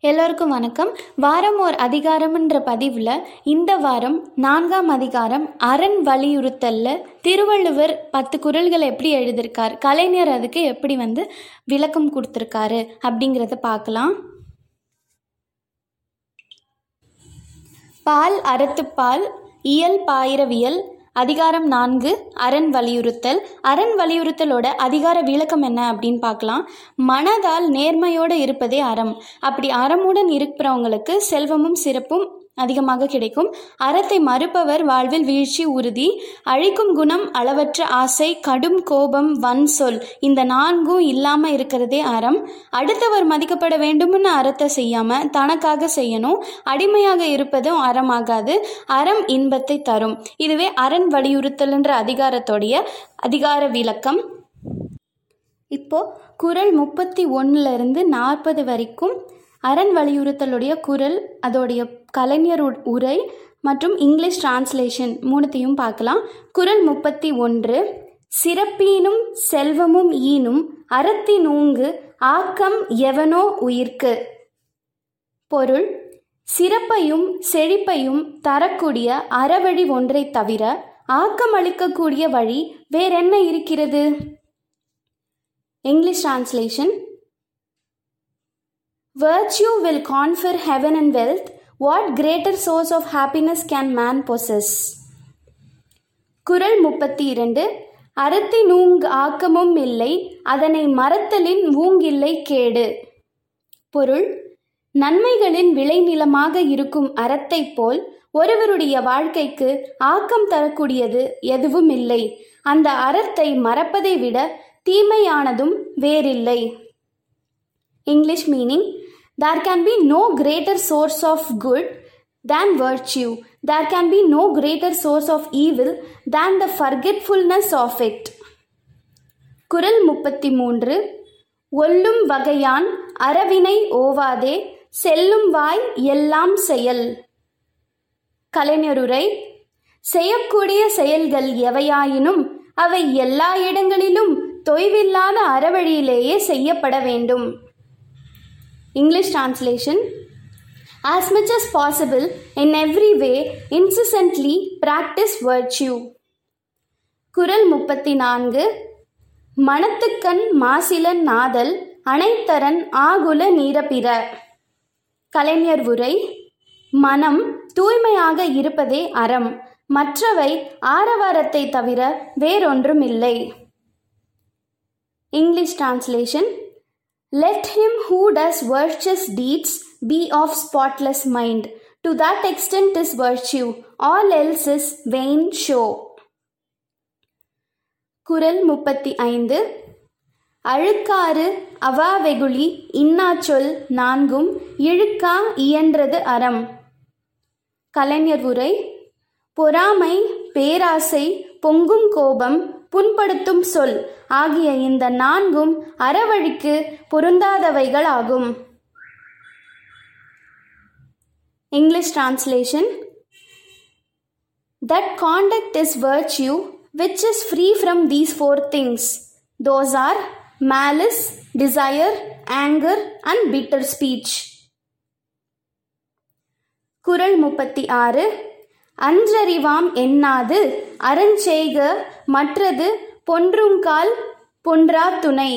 எல்லோருக்கும் வணக்கம். வாரம் ஓர் அதிகாரம்ன்ற பதிவில் இந்த வாரம் நான்காம் அதிகாரம் அரண் வலியுறுத்தலில். திருவள்ளுவர் பத்து குரல்களை எப்படி எழுதியிருக்கார் கலைஞர் அதுக்கு எப்படி வந்து விளக்கம் கொடுத்துருக்காரு அப்படிங்கிறத பார்க்கலாம். பால் அறத்துப்பால் இயல் பாயிரவியல் அதிகாரம் நான்கு அரண் வலியுறுத்தல். அரண் வலியுறுத்தலோட அதிகார விளக்கம் என்ன அப்படின்னு பார்க்கலாம். மனதால் நேர்மையோடு இருப்பதே அறம். அப்படி அறமுடன் இருக்கிறவங்களுக்கு செல்வமும் சிறப்பும் அதிகமாக கிடைக்கும். அறத்தை மறுப்பவர் வாழ்வில் வீழ்ச்சி உறுதி. அழிக்கும் குணம் அளவற்ற ஆசை கடும் கோபம் வன் சொல். இந்த நான்கும் இல்லாமல் இருக்கிறதே அறம். அடுத்தவர் மதிக்கப்பட வேண்டும்னு அறத்தை செய்யாம தனக்காக செய்யணும். அடிமையாக இருப்பதும் அறமாகாது. அறம் இன்பத்தை தரும். இதுவே அரண் வலியுறுத்தல்ன்ற அதிகாரத்தோடைய அதிகார விளக்கம். இப்போ குறள் முப்பத்தி ஒன்றுலேருந்து நாற்பது வரைக்கும் அரண் வலியுறுத்தலுடைய குரல் அதோடைய கலைஞர் உரை மற்றும் இங்கிலீஷ் டிரான்ஸ்லேஷன் மூணுத்தையும் பார்க்கலாம். குரல் முப்பத்தி ஒன்று. சிறப்பீனும் செல்வமும் ஈனும் அறத்தினூங்கு ஆக்கம் எவனோ உயிர்க்கு? பொருள். சிறப்பையும் செழிப்பையும் தரக்கூடிய அறவழி ஒன்றை தவிர ஆக்கமளிக்கக்கூடிய வழி வேறென்ன இருக்கிறது? English translation Virtue will confer heaven and wealth. What greater source of happiness can man possess? குரல் முப்பத்தி இரண்டு அறத்தின் ஊங் ஆக்கமும் இல்லை அதனை மறத்தலின் ஊங்கில்லை கேடு பொருள் நன்மைகளின் விளைநிலமாக இருக்கும் அறத்தைப் போல் ஒருவருடைய வாழ்க்கைக்கு ஆக்கம் தரக்கூடியது எதுவும் இல்லை அந்த அறத்தை மறப்பதை விட தீமையானதும் வேறில்லை English meaning there can be no greater source of good than virtue. There can be no greater source of evil than the forgetfulness of it. குறள் முப்பத்தி மூன்று ஒல்லும் வகையான் அறவினை ஓவாதே செல்லும் வாய் எல்லாம் செயல் கலைஞருரை செய்யக்கூடிய செயல்கள் எவையாயினும் அவை எல்லா இடங்களிலும் தொய்வில்லாத அறவழியிலேயே செய்யப்பட வேண்டும் English translation. As much as possible, in every way, incessantly practice virtue. குறள் முப்பத்தி நான்கு மனத்துக்கண் மாசிலன் நாதல் அனைத்தரன் ஆகுல நீரபிற. கலைஞர் உரை. மனம் தூய்மையாக இருப்பதே அறம் மற்றவை ஆரவாரத்தை தவிர வேறொன்றுமில்லை. English translation Let him who does virtuous deeds be of spotless mind. To that extent is virtue, all else is vain show. குறள் முப்பத்தி ஐந்து அழுக்காறு அவாவெகுளி இன்னாச்சொல் நான்கும் இழுக்கா இயன்றது அறம் கலைஞர் உரை பொறாமை பேராசை பொங்கும் கோபம் புண்படுத்தும் சொல் ஆகிய இந்த நான்கும் அறவழிக்கு பொருந்தாதவைகளாகும் English translation that conduct is virtue which is free from these four things those are malice desire anger and bitter speech குரல் முப்பத்தி ஆறு அன்றறிவாம் எண்ணாது அறஞ்செய்க மற்றது பொன்றுங்கால் பொன்றா துணை.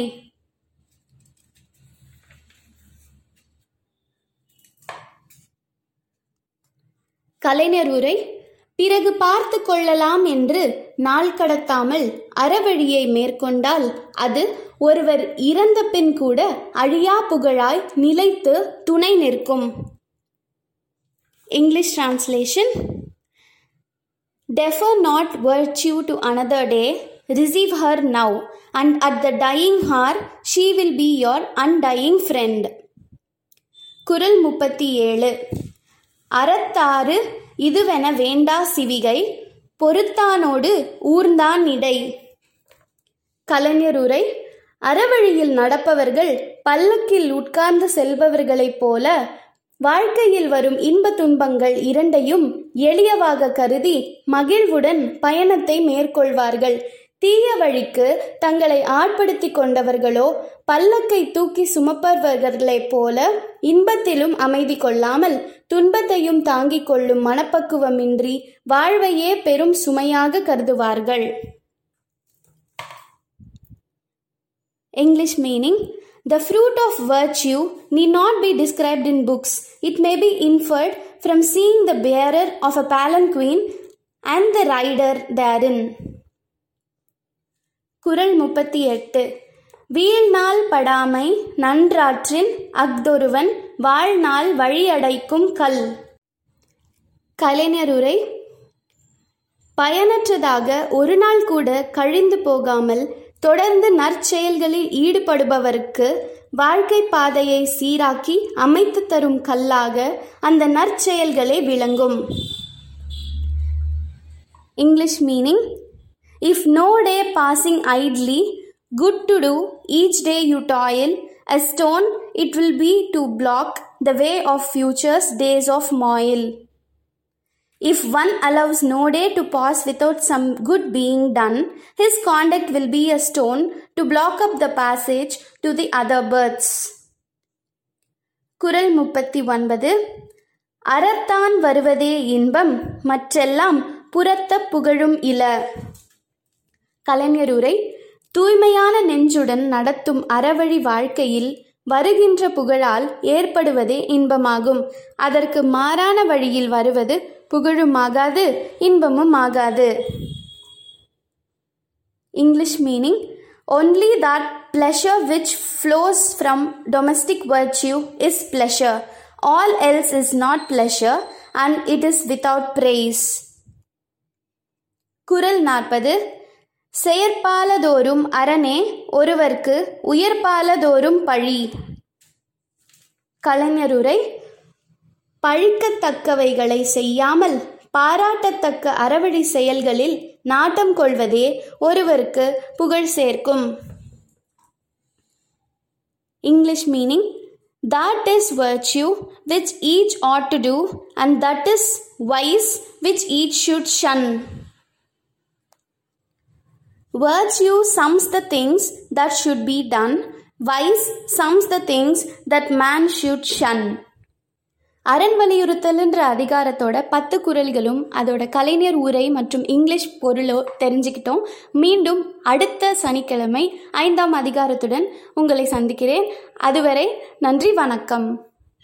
கலைஞர் உரை பிறகு பார்த்து கொள்ளலாம் என்று நாள் கடத்தாமல் அறவழியை மேற்கொண்டால் அது ஒருவர் இறந்த பின் கூட அழியா புகழாய் நிலைத்து துணை நிற்கும். English translation Defer not virtue to another day, receive her now, and at the dying hour she will be your undying friend. குறள் முப்பத்தி ஏழு அறத்தாறு இதுவென வேண்டா சிவிகை பொறுத்தானோடு ஊர்ந்தான் இடை கலைஞருரை அறவழியில் நடப்பவர்கள் பல்லக்கில் உட்கார்ந்து செல்பவர்களைப் போல வாழ்க்கையில் வரும் இன்ப துன்பங்கள் இரண்டையும் எளியவாக கருதி மகிழ்வுடன் பயணத்தை மேற்கொள்வார்கள். தீய வழிக்கு தங்களை ஆட்படுத்தி கொண்டவர்களோ பல்லக்கை தூக்கி சுமப்பவர்களைப் போல இன்பத்திலும் அமைதி கொள்ளாமல் துன்பத்தையும் தாங்கிக் கொள்ளும் மனப்பக்குவமின்றி வாழ்வையே பெரும் சுமையாக கருதுவார்கள். English meaning The fruit of virtue need not be described in books. It may be inferred from seeing the bearer of a palanquin and the rider therein. குரல் முப்பத்தி எட்டு வீழ்நாள் படாமை நன்றாற்றின் அஃதொருவன் வாழ்நாள் வழியடைக்கும் கல் கலைஞருரை பயனற்றதாக ஒரு நாள் கூட கழிந்து போகாமல் தொடர்ந்து நற்செயல்களில் ஈடுபடுபவருக்கு வாழ்க்கை பாதையை சீராக்கி அமைத்து தரும் கல்லாக அந்த நற்செயல்களே விளங்கும். English meaning if no day passing idly good to do each day you toil a stone it will be to block the way of futures days of mile if one allows no day to pass without some good being done, his conduct will be a stone to block up the passage to the other births. குரல் முப்பத்தி ஒன்பது அறத்தான் வருவதே இன்பம் மற்றெல்லாம் புறத்த புகழும் இல கலைஞருரை தூய்மையான நெஞ்சுடன் நடத்தும் அறவழி வாழ்க்கையில் வருகின்ற புகழால் ஏற்படுவதே இன்பமாகும் அதற்கு மாறான வழியில் வருவது புகழுமாகாது இன்பமும் ஆகாது English meaning only that pleasure which flows from domestic virtue is pleasure all else is not pleasure and it is without praise குரல் நாற்பது செயற்பாலதோறும் அரணே ஒருவர்க்கு உயர்பாலதோறும் பழி கலைஞருரை பழிக்கத்தக்கவைகளை செய்யாமல் பாராட்டத்தக்க அறவழி செயல்களில் நாட்டம் கொள்வதே ஒருவருக்கு புகழ் சேர்க்கும் English meaning that is virtue which each ought to do and that is vice which each should shun Virtue sums the things that should be done vice sums the things that man should shun அரண் வலியுறுத்தல்ன்ற அதிகாரத்தோட பத்து குரல்களும் அதோட கலைஞர் உரை மற்றும் English பொருளோ தெரிஞ்சுக்கிட்டோம். மீண்டும் அடுத்த சனிக்கிழமை ஐந்தாம் அதிகாரத்துடன் உங்களை சந்திக்கிறேன். அதுவரை நன்றி வணக்கம்.